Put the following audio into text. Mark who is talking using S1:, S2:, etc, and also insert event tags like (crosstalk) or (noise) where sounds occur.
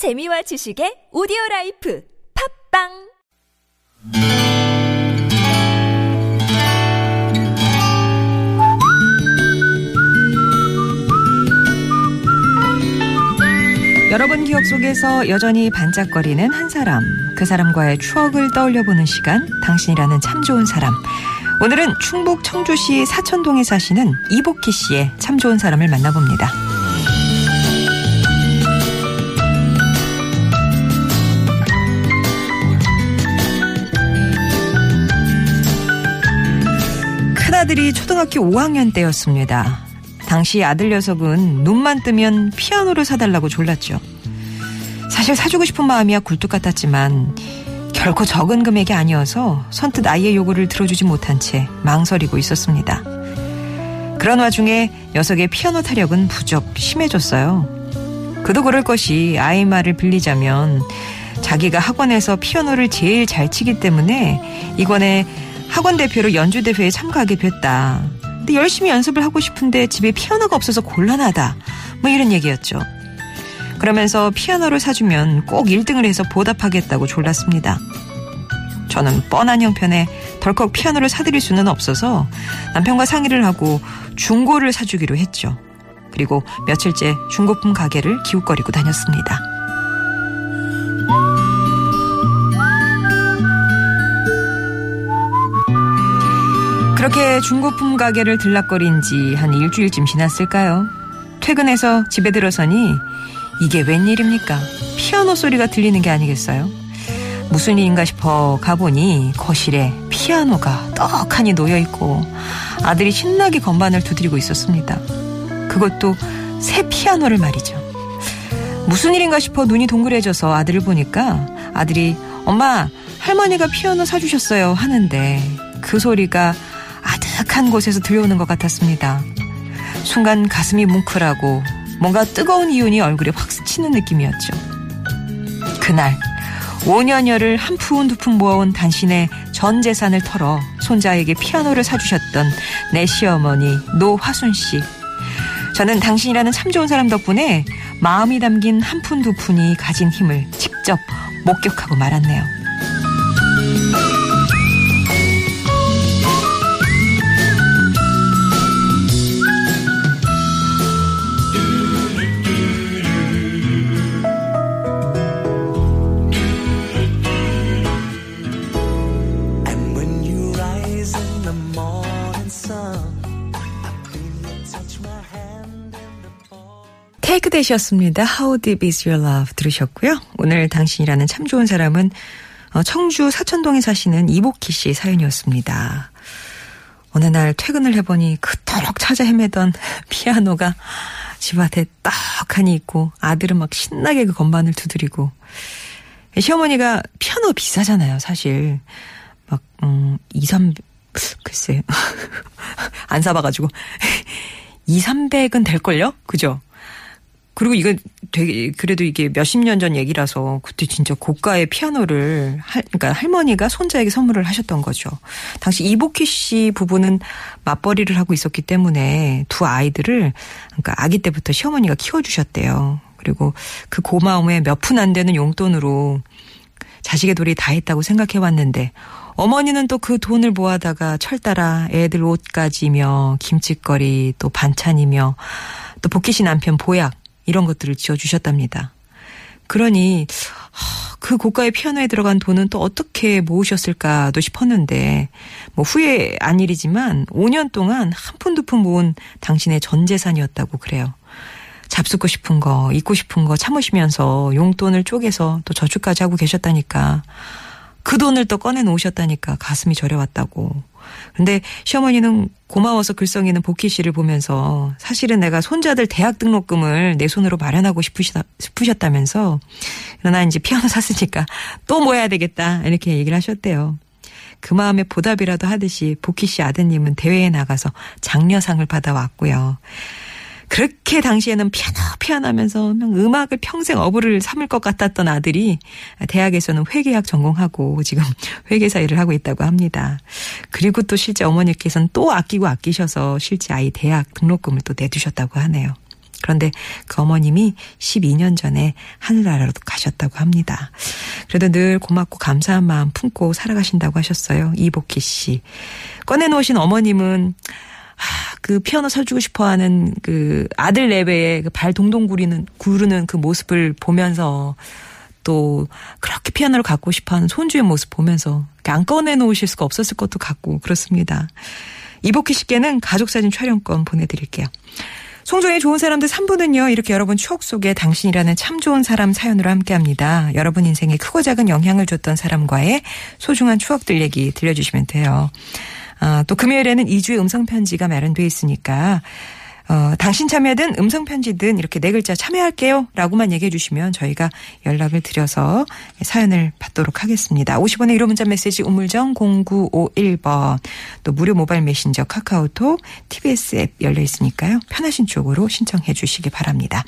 S1: 재미와 지식의 오디오 라이프 팟빵
S2: 여러분 기억 속에서 여전히 반짝거리는 한 사람, 그 사람과의 추억을 떠올려 보는 시간, 당신이라는 참 좋은 사람. 오늘은 충북 청주시 사천동에 사시는 이복희 씨의 참 좋은 사람을 만나봅니다. 아들이 초등학교 5학년 때였습니다. 당시 아들 녀석은 눈만 뜨면 피아노를 사달라고 졸랐죠. 사실 사주고 싶은 마음이야 굴뚝 같았지만 결코 적은 금액이 아니어서 선뜻 아이의 요구를 들어주지 못한 채 망설이고 있었습니다. 그런 와중에 녀석의 피아노 타력은 부쩍 심해졌어요. 그도 그럴 것이 아이 말을 빌리자면 자기가 학원에서 피아노를 제일 잘 치기 때문에 이번에 학원 대표로 연주 대회에 참가하게 됐다. 근데 열심히 연습을 하고 싶은데 집에 피아노가 없어서 곤란하다. 뭐 이런 얘기였죠. 그러면서 피아노를 사주면 꼭 1등을 해서 보답하겠다고 졸랐습니다. 저는 뻔한 형편에 덜컥 피아노를 사드릴 수는 없어서 남편과 상의를 하고 중고를 사주기로 했죠. 그리고 며칠째 중고품 가게를 기웃거리고 다녔습니다. 그렇게 중고품 가게를 들락거린 지 한 일주일쯤 지났을까요? 퇴근해서 집에 들어서니 이게 웬일입니까? 피아노 소리가 들리는 게 아니겠어요? 무슨 일인가 싶어 가보니 거실에 피아노가 떡하니 놓여있고 아들이 신나게 건반을 두드리고 있었습니다. 그것도 새 피아노를 말이죠. 무슨 일인가 싶어 눈이 동그래져서 아들을 보니까 아들이 엄마 할머니가 피아노 사주셨어요 하는데 그 소리가 아득한 곳에서 들려오는 것 같았습니다. 순간 가슴이 뭉클하고 뭔가 뜨거운 이윤이 얼굴에 확 스치는 느낌이었죠. 그날 5년여를 한 푼 두 푼 모아온 당신의 전 재산을 털어 손자에게 피아노를 사주셨던 내 시어머니 노화순 씨. 저는 당신이라는 참 좋은 사람 덕분에 마음이 담긴 한 푼 두 푼이 가진 힘을 직접 목격하고 말았네요. 테이크 대시였습니다. How Deep Is Your Love 들으셨고요. 오늘 당신이라는 참 좋은 사람은 어, 청주 사천동에 사시는 이복희 씨의 사연이었습니다. 어느 날 퇴근을 해보니 그토록 찾아 헤매던 (laughs) 피아노가 집 앞에 떡하니 있고 아들은 막 신나게 그 건반을 두드리고 시어머니가 피아노 비싸잖아요, 사실. 막, 음, 2, 3, 글쎄. (laughs) 안 사봐가지고. (laughs) 2, 300은 될걸요? 그죠? 그리고 이건 되게, 그래도 이게 몇십 년 전 얘기라서 그때 진짜 고가의 피아노를, 할, 그러니까 할머니가 손자에게 선물을 하셨던 거죠. 당시 이복희 씨 부부는 맞벌이를 하고 있었기 때문에 두 아이들을, 그러니까 아기 때부터 시어머니가 키워주셨대요. 그리고 그 고마움에 몇 푼 안 되는 용돈으로 자식의 도리 다 했다고 생각해 왔는데 어머니는 또 그 돈을 모아다가 철따라 애들 옷까지며 김치거리 또 반찬이며 또 복희 씨 남편 보약 이런 것들을 지어주셨답니다. 그러니 하, 그 고가의 피아노에 들어간 돈은 또 어떻게 모으셨을까도 싶었는데 뭐 후회 안 일이지만 5년 동안 한 푼 두 푼 모은 당신의 전 재산이었다고 그래요. 잡수고 싶은 거, 입고 싶은 거 참으시면서 용돈을 쪼개서 또 저축까지 하고 계셨다니까. 그 돈을 또 꺼내 놓으셨다니까 가슴이 저려왔다고. 근데 시어머니는 고마워서 글썽이는 복희 씨를 보면서 사실은 내가 손자들 대학 등록금을 내 손으로 마련하고 싶으시다, 싶으셨다면서 그러나 이제 피아노 샀으니까 또 모아야 되겠다 이렇게 얘기를 하셨대요. 그 마음에 보답이라도 하듯이 복희 씨 아드님은 대회에 나가서 장려상을 받아왔고요. 그렇게 당시에는 피아노 피아노 하면서 음악을 평생 어부를 삼을 것 같았던 아들이 대학에서는 회계학 전공하고 지금 (laughs) 회계사 일을 하고 있다고 합니다. 그리고 또 실제 어머니께서는 또 아끼고 아끼셔서 실제 아이 대학 등록금을 또 내두셨다고 하네요. 그런데 그 어머님이 12년 전에 하늘나라로 가셨다고 합니다. 그래도 늘 고맙고 감사한 마음 품고 살아가신다고 하셨어요. 이복희 씨. 꺼내놓으신 어머님은 아, 그 피아노 서주고 싶어 하는 그 아들 내배에 그발 동동 구리는, 구르는 그 모습을 보면서 또 그렇게 피아노를 갖고 싶어 하는 손주의 모습 보면서 안 꺼내놓으실 수가 없었을 것도 같고 그렇습니다. 이복희 씨께는 가족사진 촬영권 보내드릴게요. 송정의 좋은 사람들 3부는요, 이렇게 여러분 추억 속에 당신이라는 참 좋은 사람 사연으로 함께 합니다. 여러분 인생에 크고 작은 영향을 줬던 사람과의 소중한 추억들 얘기 들려주시면 돼요. 아, 또 금요일에는 2주의 음성편지가 마련돼 있으니까 어, 당신 참여든 음성편지든 이렇게 네 글자 참여할게요. 라고만 얘기해 주시면 저희가 연락을 드려서 사연을 받도록 하겠습니다. 50원의 1호 문자 메시지 우물정 0951번 또 무료 모바일 메신저 카카오톡 TBS 앱 열려 있으니까요. 편하신 쪽으로 신청해 주시기 바랍니다.